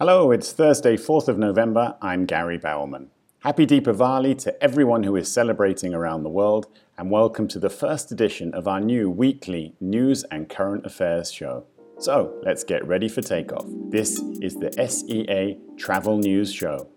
Hello, it's Thursday, 4th of November. I'm Gary Bowerman. Happy Deepavali to everyone who is celebrating around the world, and welcome to the first edition of our new weekly news and current affairs show. So, let's get ready for takeoff. This is the SEA Travel News Show.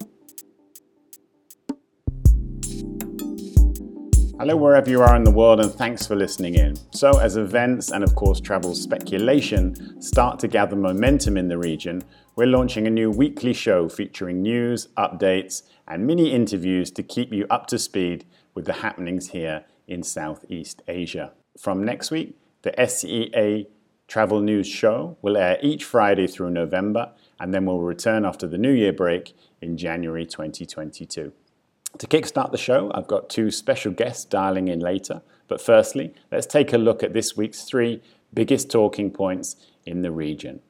Hello, wherever you are in the world, and thanks for listening in. So, as events and, of course, travel speculation start to gather momentum in the region, we're launching a new weekly show featuring news, updates, and mini interviews to keep you up to speed with the happenings here in Southeast Asia. From next week, the SEA Travel News Show will air each Friday through November, and then we'll return after the New Year break in January 2022. To kickstart the show, I've got two special guests dialing in later. But firstly, let's take a look at this week's three biggest talking points in the region.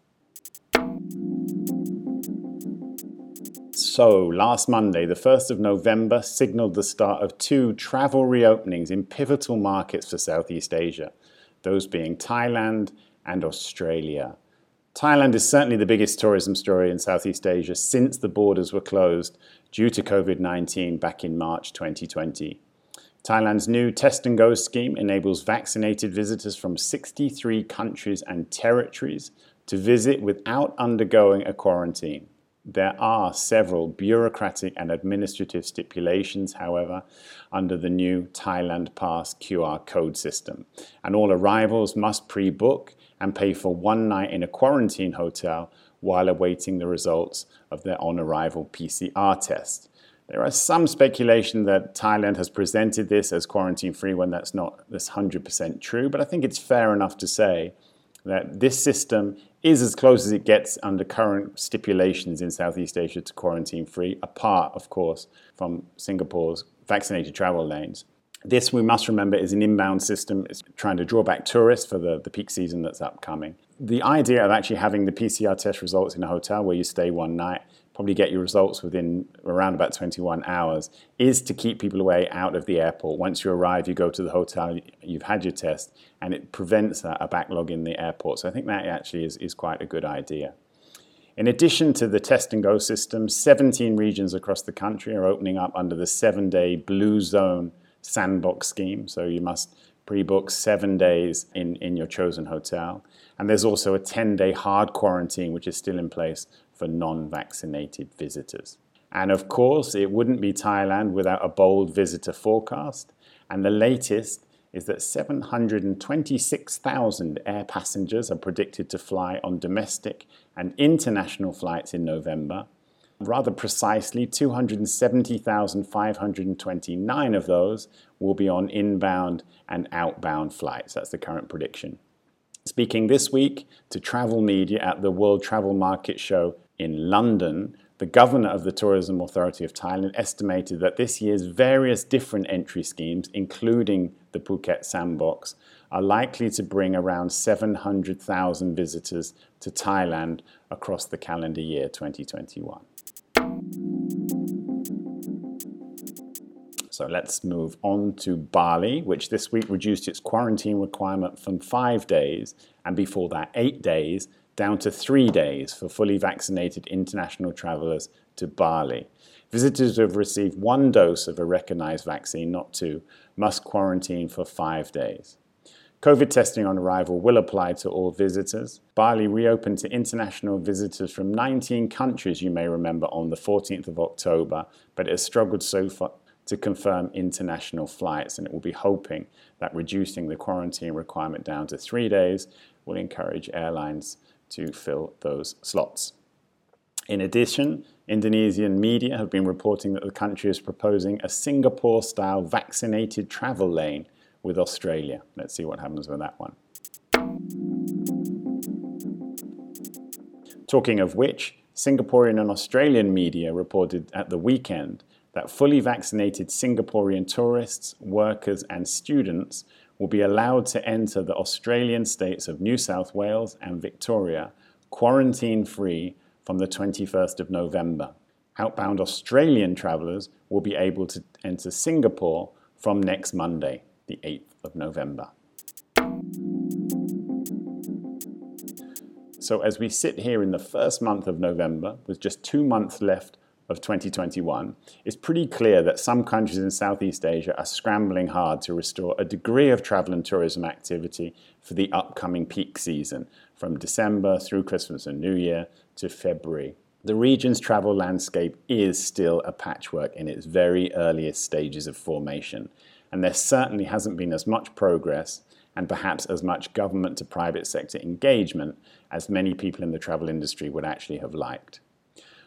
So, last Monday, the 1st of November, signaled the start of two travel reopenings in pivotal markets for Southeast Asia, those being Thailand and Australia. Thailand is certainly the biggest tourism story in Southeast Asia since the borders were closed due to COVID 19 back in March 2020. Thailand's new Test and Go scheme enables vaccinated visitors from 63 countries and territories to visit without undergoing a quarantine. There are several bureaucratic and administrative stipulations, however, under the new Thailand Pass QR code system, and all arrivals must pre book and pay for one night in a quarantine hotel while awaiting the results of their on arrival PCR test. There are some speculation that Thailand has presented this as quarantine free when that's not this 100% true, but I think it's fair enough to say that this system is as close as it gets under current stipulations in Southeast Asia to quarantine free, apart, of course, from Singapore's vaccinated travel lanes. This, we must remember, is an inbound system. It's trying to draw back tourists for the, the peak season that's upcoming. The idea of actually having the PCR test results in a hotel where you stay one night, probably get your results within around about 21 hours, is to keep people away out of the airport. Once you arrive, you go to the hotel, you've had your test, and it prevents a, a backlog in the airport. So I think that actually is, is quite a good idea. In addition to the test and go system, 17 regions across the country are opening up under the seven day blue zone sandbox scheme. So you must pre-book seven days in, in your chosen hotel. And there's also a 10-day hard quarantine, which is still in place for non-vaccinated visitors. And of course, it wouldn't be Thailand without a bold visitor forecast. And the latest is that 726,000 air passengers are predicted to fly on domestic and international flights in November, Rather precisely, 270,529 of those will be on inbound and outbound flights. That's the current prediction. Speaking this week to travel media at the World Travel Market Show in London, the governor of the Tourism Authority of Thailand estimated that this year's various different entry schemes, including the Phuket Sandbox, are likely to bring around 700,000 visitors to Thailand across the calendar year 2021. So let's move on to Bali, which this week reduced its quarantine requirement from five days and before that eight days down to three days for fully vaccinated international travelers to Bali. Visitors who have received one dose of a recognized vaccine, not two, must quarantine for five days. COVID testing on arrival will apply to all visitors. Bali reopened to international visitors from 19 countries, you may remember, on the 14th of October, but it has struggled so far, to confirm international flights, and it will be hoping that reducing the quarantine requirement down to three days will encourage airlines to fill those slots. In addition, Indonesian media have been reporting that the country is proposing a Singapore style vaccinated travel lane with Australia. Let's see what happens with that one. Talking of which, Singaporean and Australian media reported at the weekend that fully vaccinated Singaporean tourists, workers, and students will be allowed to enter the Australian states of New South Wales and Victoria quarantine free from the 21st of November. Outbound Australian travellers will be able to enter Singapore from next Monday, the 8th of November. So, as we sit here in the first month of November, with just two months left of 2021, it's pretty clear that some countries in Southeast Asia are scrambling hard to restore a degree of travel and tourism activity for the upcoming peak season from December through Christmas and New Year to February. The region's travel landscape is still a patchwork in its very earliest stages of formation, and there certainly hasn't been as much progress and perhaps as much government to private sector engagement as many people in the travel industry would actually have liked.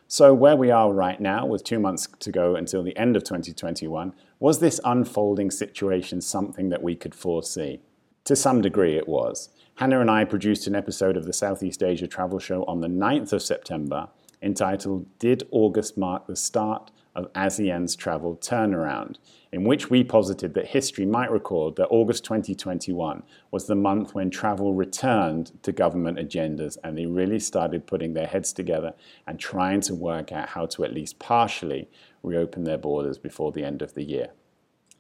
So, where we are right now, with two months to go until the end of 2021, was this unfolding situation something that we could foresee? To some degree, it was. Hannah and I produced an episode of the Southeast Asia Travel Show on the 9th of September entitled Did August Mark the Start of ASEAN's Travel Turnaround? In which we posited that history might record that August 2021 was the month when travel returned to government agendas and they really started putting their heads together and trying to work out how to at least partially reopen their borders before the end of the year.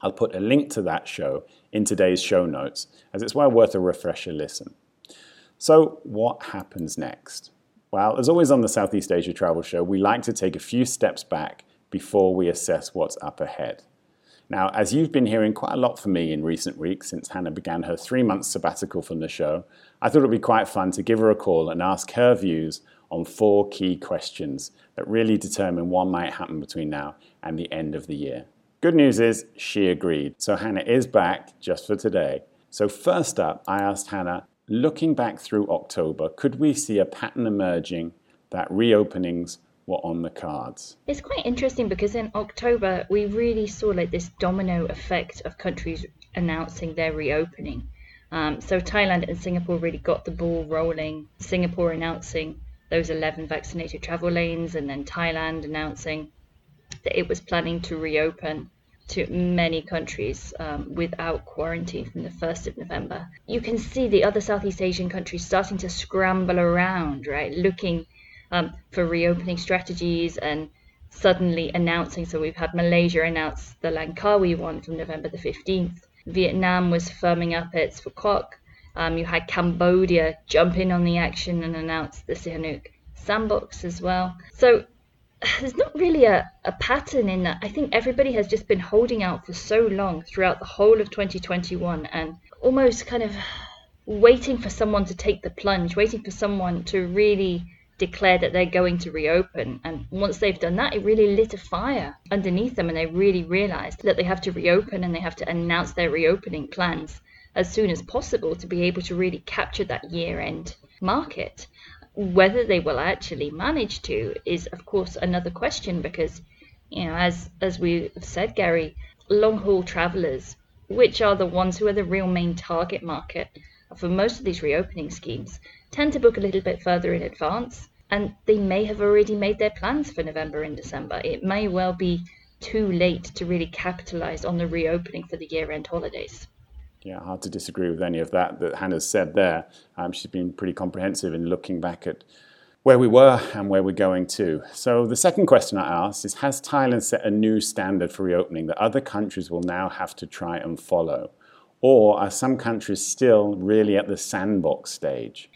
I'll put a link to that show in today's show notes as it's well worth a refresher listen. So, what happens next? Well, as always on the Southeast Asia Travel Show, we like to take a few steps back before we assess what's up ahead. Now, as you've been hearing quite a lot from me in recent weeks since Hannah began her three month sabbatical from the show, I thought it would be quite fun to give her a call and ask her views on four key questions that really determine what might happen between now and the end of the year. Good news is she agreed, so Hannah is back just for today. So, first up, I asked Hannah, looking back through October, could we see a pattern emerging that reopenings were on the cards. It's quite interesting because in October we really saw like this domino effect of countries announcing their reopening. Um, so Thailand and Singapore really got the ball rolling. Singapore announcing those 11 vaccinated travel lanes, and then Thailand announcing that it was planning to reopen to many countries um, without quarantine from the 1st of November. You can see the other Southeast Asian countries starting to scramble around, right? Looking um, for reopening strategies and suddenly announcing. So we've had Malaysia announce the Langkawi one from November the 15th. Vietnam was firming up its Phu Quoc. Um, you had Cambodia jump in on the action and announce the Sihanouk sandbox as well. So there's not really a, a pattern in that. I think everybody has just been holding out for so long throughout the whole of 2021 and almost kind of waiting for someone to take the plunge, waiting for someone to really declare that they're going to reopen. And once they've done that, it really lit a fire underneath them, and they really realized that they have to reopen and they have to announce their reopening plans as soon as possible to be able to really capture that year end market. Whether they will actually manage to is, of course, another question because, you know, as as we've said, Gary, long haul travelers, which are the ones who are the real main target market for most of these reopening schemes, tend to book a little bit further in advance and they may have already made their plans for November and December. It may well be too late to really capitalize on the reopening for the year end holidays. Yeah, hard to disagree with any of that that Hannah's said there. Um, she's been pretty comprehensive in looking back at where we were and where we're going to. So, the second question I asked is Has Thailand set a new standard for reopening that other countries will now have to try and follow? Or are some countries still really at the sandbox stage?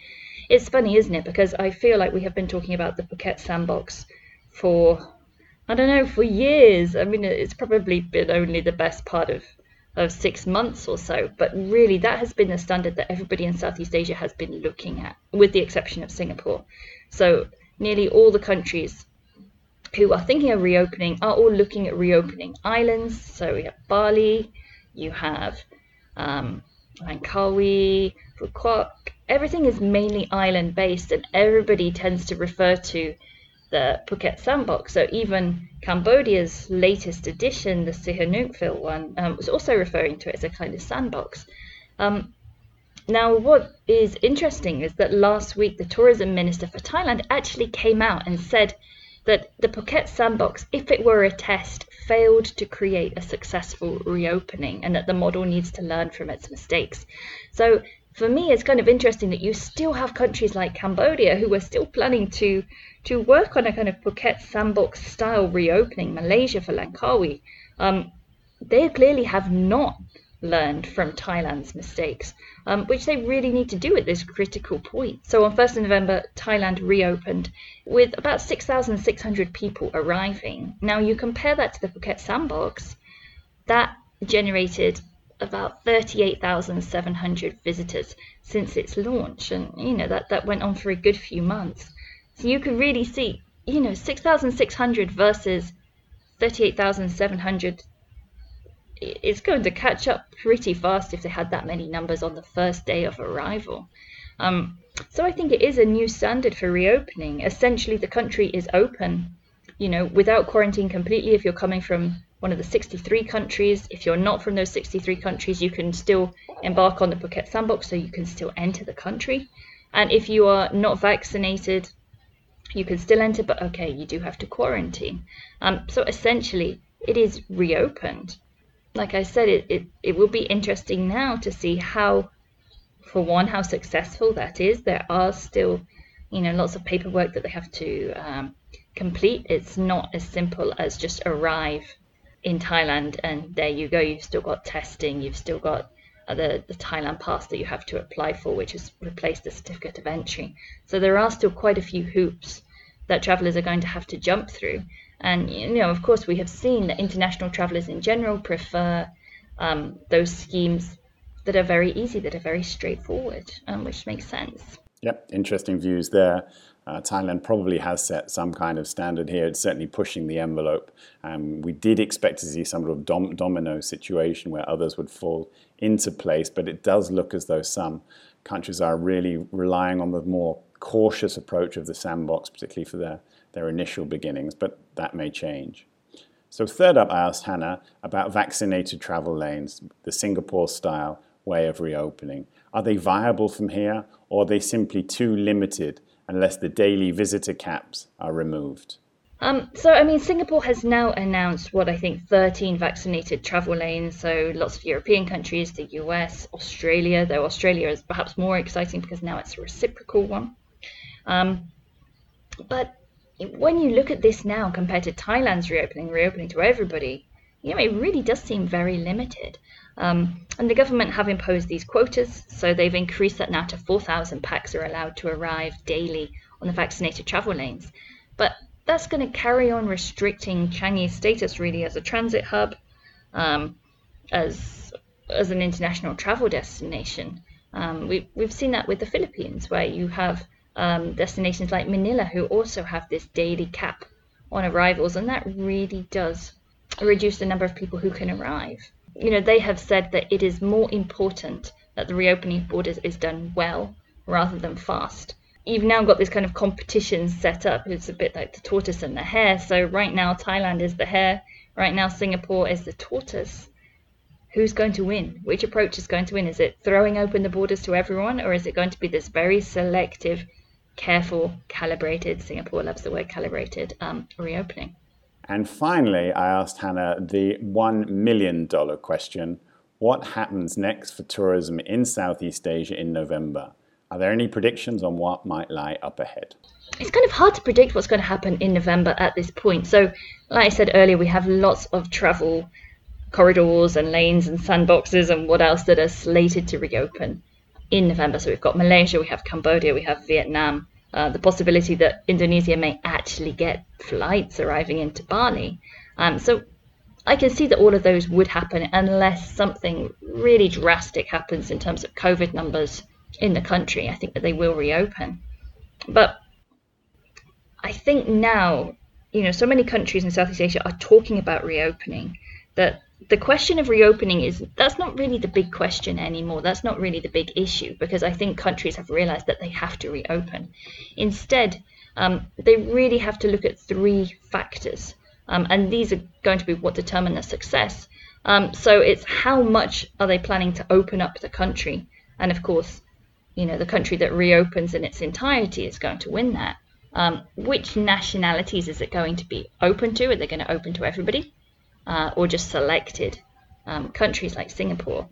It's funny, isn't it? Because I feel like we have been talking about the Phuket sandbox for, I don't know, for years. I mean, it's probably been only the best part of, of six months or so. But really, that has been the standard that everybody in Southeast Asia has been looking at, with the exception of Singapore. So nearly all the countries who are thinking of reopening are all looking at reopening islands. So we have Bali, you have um, Langkawi, Phu Quoc, everything is mainly island based and everybody tends to refer to the Phuket sandbox. So even Cambodia's latest edition, the Sihanoukville one, um, was also referring to it as a kind of sandbox. Um, now, what is interesting is that last week the tourism minister for Thailand actually came out and said that the Phuket sandbox, if it were a test, failed to create a successful reopening and that the model needs to learn from its mistakes. So for me, it's kind of interesting that you still have countries like Cambodia who are still planning to to work on a kind of Phuket sandbox style reopening. Malaysia for Langkawi, um, they clearly have not learned from Thailand's mistakes, um, which they really need to do at this critical point. So on 1st of November, Thailand reopened with about 6,600 people arriving. Now you compare that to the Phuket sandbox, that generated about 38,700 visitors since its launch. And, you know, that, that went on for a good few months. So you can really see, you know, 6,600 versus 38,700 it's going to catch up pretty fast if they had that many numbers on the first day of arrival. Um, so I think it is a new standard for reopening. Essentially, the country is open, you know, without quarantine completely. If you're coming from one of the 63 countries, if you're not from those 63 countries, you can still embark on the Phuket sandbox, so you can still enter the country. And if you are not vaccinated, you can still enter, but okay, you do have to quarantine. Um, so essentially, it is reopened like I said, it, it, it will be interesting now to see how, for one, how successful that is. There are still, you know, lots of paperwork that they have to um, complete. It's not as simple as just arrive in Thailand and there you go. You've still got testing. You've still got the, the Thailand pass that you have to apply for, which has replaced the certificate of entry. So there are still quite a few hoops that travellers are going to have to jump through. And you know, of course, we have seen that international travellers in general prefer um, those schemes that are very easy, that are very straightforward, um, which makes sense. Yep, interesting views there. Uh, Thailand probably has set some kind of standard here. It's certainly pushing the envelope. Um, we did expect to see some sort of dom- domino situation where others would fall into place, but it does look as though some countries are really relying on the more cautious approach of the sandbox, particularly for their their initial beginnings, but that may change. So, third up, I asked Hannah about vaccinated travel lanes, the Singapore style way of reopening. Are they viable from here, or are they simply too limited unless the daily visitor caps are removed? Um, so, I mean, Singapore has now announced what I think 13 vaccinated travel lanes. So, lots of European countries, the US, Australia, though Australia is perhaps more exciting because now it's a reciprocal one. Um, but when you look at this now compared to Thailand's reopening, reopening to everybody, you know, it really does seem very limited. Um, and the government have imposed these quotas, so they've increased that now to 4,000 pax are allowed to arrive daily on the vaccinated travel lanes. But that's going to carry on restricting Changi's status really as a transit hub, um, as as an international travel destination. Um, we, we've seen that with the Philippines, where you have um, destinations like Manila who also have this daily cap on arrivals, and that really does reduce the number of people who can arrive. You know, they have said that it is more important that the reopening of borders is done well rather than fast. You've now got this kind of competition set up. It's a bit like the tortoise and the hare. So right now Thailand is the hare. Right now Singapore is the tortoise. Who's going to win? Which approach is going to win? Is it throwing open the borders to everyone, or is it going to be this very selective careful, calibrated, Singapore loves the word calibrated, um, reopening. And finally, I asked Hannah the $1 million question What happens next for tourism in Southeast Asia in November? Are there any predictions on what might lie up ahead? It's kind of hard to predict what's going to happen in November at this point. So, like I said earlier, we have lots of travel corridors and lanes and sandboxes and what else that are slated to reopen in November. So we've got Malaysia, we have Cambodia, we have Vietnam. Uh, the possibility that Indonesia may actually get flights arriving into Bali. Um, so I can see that all of those would happen unless something really drastic happens in terms of COVID numbers in the country. I think that they will reopen. But I think now, you know, so many countries in Southeast Asia are talking about reopening that the question of reopening is that's not really the big question anymore. That's not really the big issue because I think countries have realized that they have to reopen. Instead, um, they really have to look at three factors, um, and these are going to be what determine their success. Um, so it's how much are they planning to open up the country, and of course, you know the country that reopens in its entirety is going to win that. Um, which nationalities is it going to be open to? Are they going to open to everybody? Uh, or just selected um, countries like Singapore.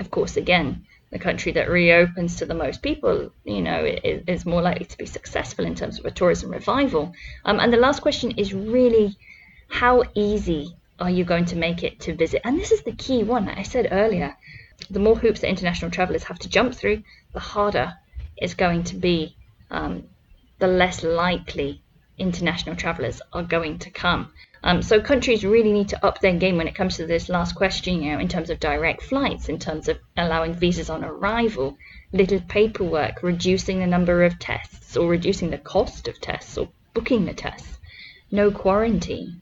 Of course, again, the country that reopens to the most people, you know, is, is more likely to be successful in terms of a tourism revival. Um, and the last question is really how easy are you going to make it to visit? And this is the key one. I said earlier, the more hoops that international travelers have to jump through, the harder it's going to be, um, the less likely international travelers are going to come. Um, so countries really need to up their game when it comes to this last question, you know, in terms of direct flights, in terms of allowing visas on arrival, little paperwork, reducing the number of tests or reducing the cost of tests or booking the tests, no quarantine.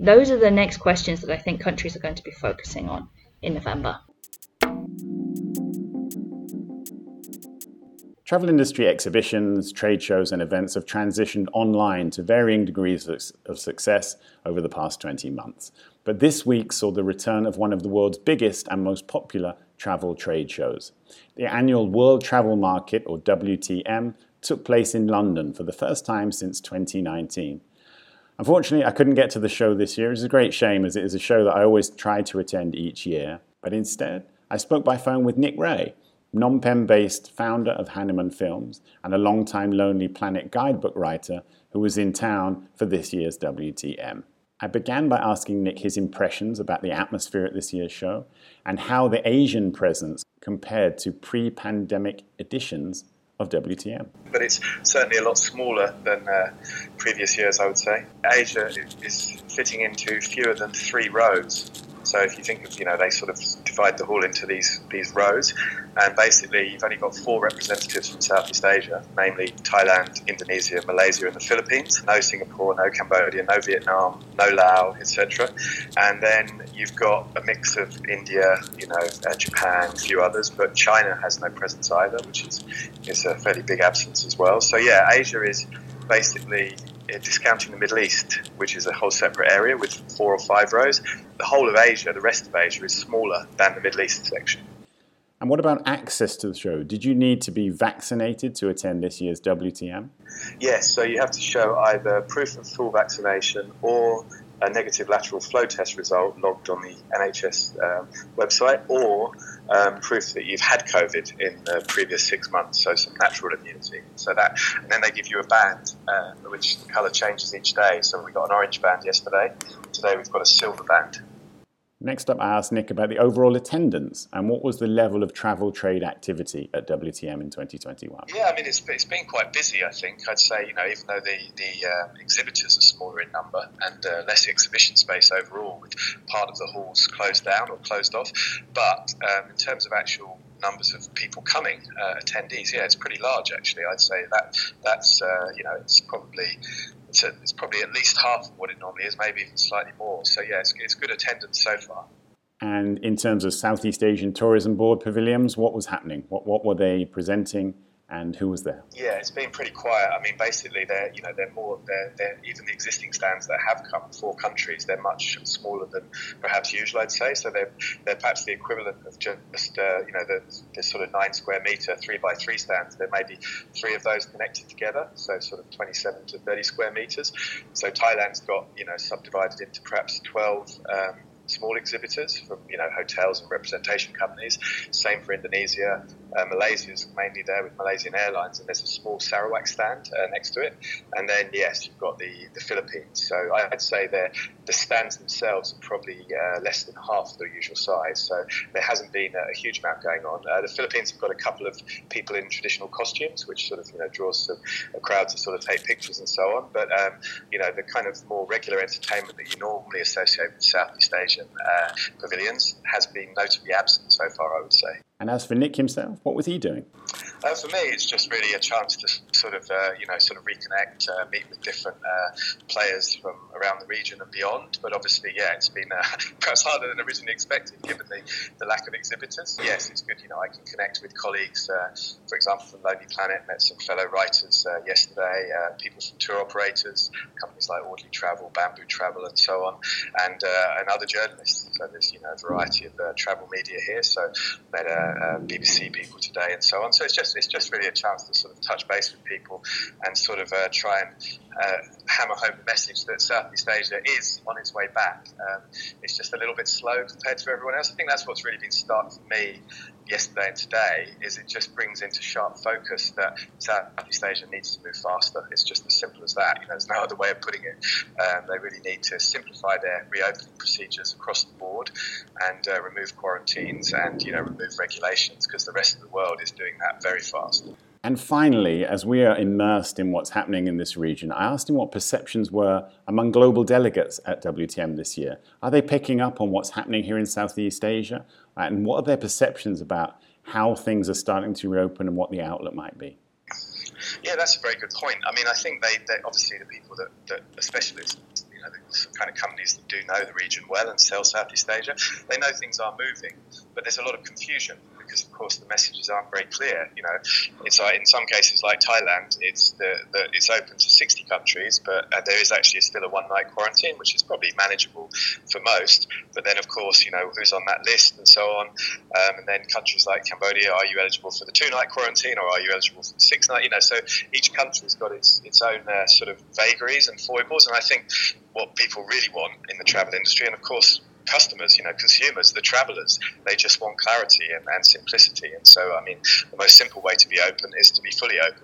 Those are the next questions that I think countries are going to be focusing on in November. Travel industry exhibitions, trade shows, and events have transitioned online to varying degrees of success over the past 20 months. But this week saw the return of one of the world's biggest and most popular travel trade shows. The annual World Travel Market, or WTM, took place in London for the first time since 2019. Unfortunately, I couldn't get to the show this year. It's a great shame as it is a show that I always try to attend each year. But instead, I spoke by phone with Nick Ray, Phnom Penh based founder of Hanuman Films and a long-time Lonely Planet guidebook writer who was in town for this year's WTM. I began by asking Nick his impressions about the atmosphere at this year's show and how the Asian presence compared to pre pandemic editions of WTM. But it's certainly a lot smaller than uh, previous years, I would say. Asia is fitting into fewer than three rows so if you think of, you know, they sort of divide the hall into these these rows, and basically you've only got four representatives from Southeast Asia, namely Thailand, Indonesia, Malaysia, and the Philippines. No Singapore, no Cambodia, no Vietnam, no Laos, etc. And then you've got a mix of India, you know, uh, Japan, a few others, but China has no presence either, which is is a fairly big absence as well. So yeah, Asia is basically discounting the Middle East, which is a whole separate area with four or five rows, the whole of Asia, the rest of Asia, is smaller than the Middle East section. And what about access to the show? Did you need to be vaccinated to attend this year's WTM? Yes, so you have to show either proof of full vaccination or a negative lateral flow test result logged on the NHS um, website, or um, proof that you've had COVID in the previous six months, so some natural immunity. So that, and then they give you a band, uh, which the colour changes each day. So we got an orange band yesterday. Today we've got a silver band. Next up, I asked Nick about the overall attendance and what was the level of travel trade activity at WTM in 2021. Yeah, I mean, it's, it's been quite busy, I think. I'd say, you know, even though the, the uh, exhibitors are smaller in number and uh, less exhibition space overall, with part of the halls closed down or closed off. But um, in terms of actual numbers of people coming, uh, attendees, yeah, it's pretty large actually. I'd say that that's, uh, you know, it's probably it's, probably at least half of what it normally is, maybe even slightly more. So yeah, it's, it's good attendance so far. And in terms of Southeast Asian Tourism Board pavilions, what was happening? What, what were they presenting? And who was there? Yeah, it's been pretty quiet. I mean, basically, they're you know they're more they're, they're even the existing stands that have come four countries. They're much smaller than perhaps usual, I'd say. So they're they're perhaps the equivalent of just uh, you know the, the sort of nine square meter three by three stands. There may be three of those connected together, so sort of 27 to 30 square meters. So Thailand's got you know subdivided into perhaps 12. Um, small exhibitors from you know hotels and representation companies. Same for Indonesia. Uh, Malaysia is mainly there with Malaysian Airlines, and there's a small Sarawak stand uh, next to it. And then yes, you've got the the Philippines. So I'd say the the stands themselves are probably uh, less than half the usual size. So there hasn't been a, huge amount going on. Uh, the Philippines have got a couple of people in traditional costumes, which sort of you know draws some a crowd to sort of take pictures and so on. But um, you know the kind of more regular entertainment that you normally associate with Southeast Asian uh, pavilions has been notably absent so far, I would say. And as for Nick himself, what was he doing? Uh, for me, it's just really a chance to sort of, uh, you know, sort of reconnect, uh, meet with different uh, players from around the region and beyond. But obviously, yeah, it's been uh, perhaps harder than originally expected, given the, the lack of exhibitors. Yes, it's good, you know, I can connect with colleagues, uh, for example, from Lonely Planet, met some fellow writers yesterday, people from tour operators, companies like Audley Travel, Bamboo Travel, and so on, and and other journalists. So there's, you know, a variety of travel media here. So met uh, BBC people today, and so on. So it's just it's just really a chance to sort of touch base with people and sort of uh, try and uh, hammer home the message that Southeast Asia is on its way back. Um, it's just a little bit slow compared to everyone else. I think that's what's really been stark for me yesterday and today. Is it just brings into sharp focus that Southeast Asia needs to move faster. It's just as simple as that. You know, there's no other way of putting it. Um, they really need to simplify their reopening procedures across the board and uh, remove quarantines and you know remove regulations because the rest of the world is doing that very fast. And finally, as we are immersed in what's happening in this region, I asked him what perceptions were among global delegates at WTM this year. Are they picking up on what's happening here in Southeast Asia? And what are their perceptions about how things are starting to reopen and what the outlook might be? Yeah, that's a very good point. I mean, I think they, they obviously the people that, that are specialists, you know, the kind of companies that do know the region well and sell Southeast Asia, they know things are moving, but there's a lot of confusion because of course the messages aren't very clear. You know, it's like in some cases like Thailand, it's the, the it's open to 60 countries, but uh, there is actually still a one night quarantine, which is probably manageable for most. But then of course, you know, who's on that list and so on. Um, and then countries like Cambodia, are you eligible for the two night quarantine or are you eligible for the six night? You know, so each country's got its its own uh, sort of vagaries and foibles, and I think what people really want in the travel industry, and of course customers, you know, consumers, the travelers, they just want clarity and, and simplicity. And so, I mean, the most simple way to be open is to be fully open.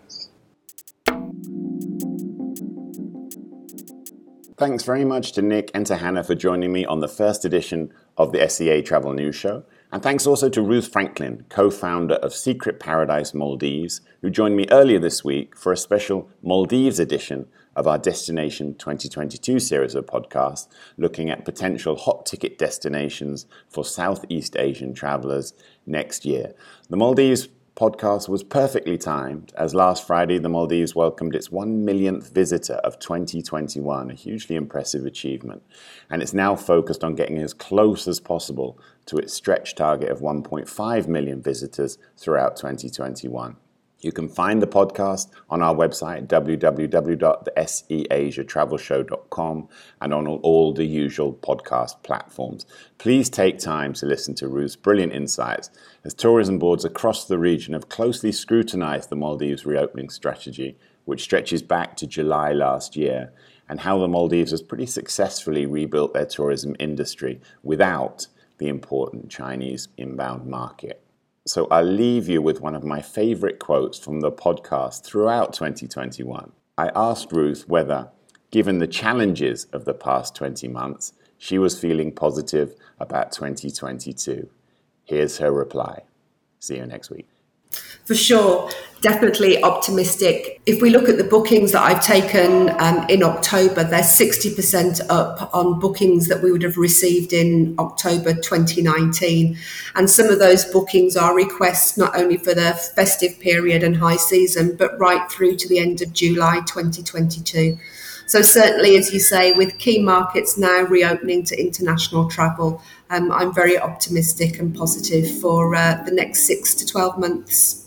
Thanks very much to Nick and to Hannah for joining me on the first edition of the SEA Travel News Show. And thanks also to Ruth Franklin, co founder of Secret Paradise Maldives, who joined me earlier this week for a special Maldives edition of our Destination 2022 series of podcasts, looking at potential hot ticket destinations for Southeast Asian travelers next year. The Maldives podcast was perfectly timed, as last Friday the Maldives welcomed its 1 millionth visitor of 2021, a hugely impressive achievement. And it's now focused on getting as close as possible to its stretch target of 1.5 million visitors throughout 2021. You can find the podcast on our website, www.theseasiatravelshow.com, and on all the usual podcast platforms. Please take time to listen to Ruth's brilliant insights as tourism boards across the region have closely scrutinized the Maldives reopening strategy, which stretches back to July last year, and how the Maldives has pretty successfully rebuilt their tourism industry without the important Chinese inbound market. So I'll leave you with one of my favorite quotes from the podcast throughout 2021. I asked Ruth whether, given the challenges of the past 20 months, she was feeling positive about 2022. Here's her reply. See you next week. For sure, definitely optimistic. If we look at the bookings that I've taken um, in October, they're 60% up on bookings that we would have received in October 2019. And some of those bookings are requests not only for the festive period and high season, but right through to the end of July 2022. So, certainly, as you say, with key markets now reopening to international travel, um, I'm very optimistic and positive for uh, the next six to 12 months.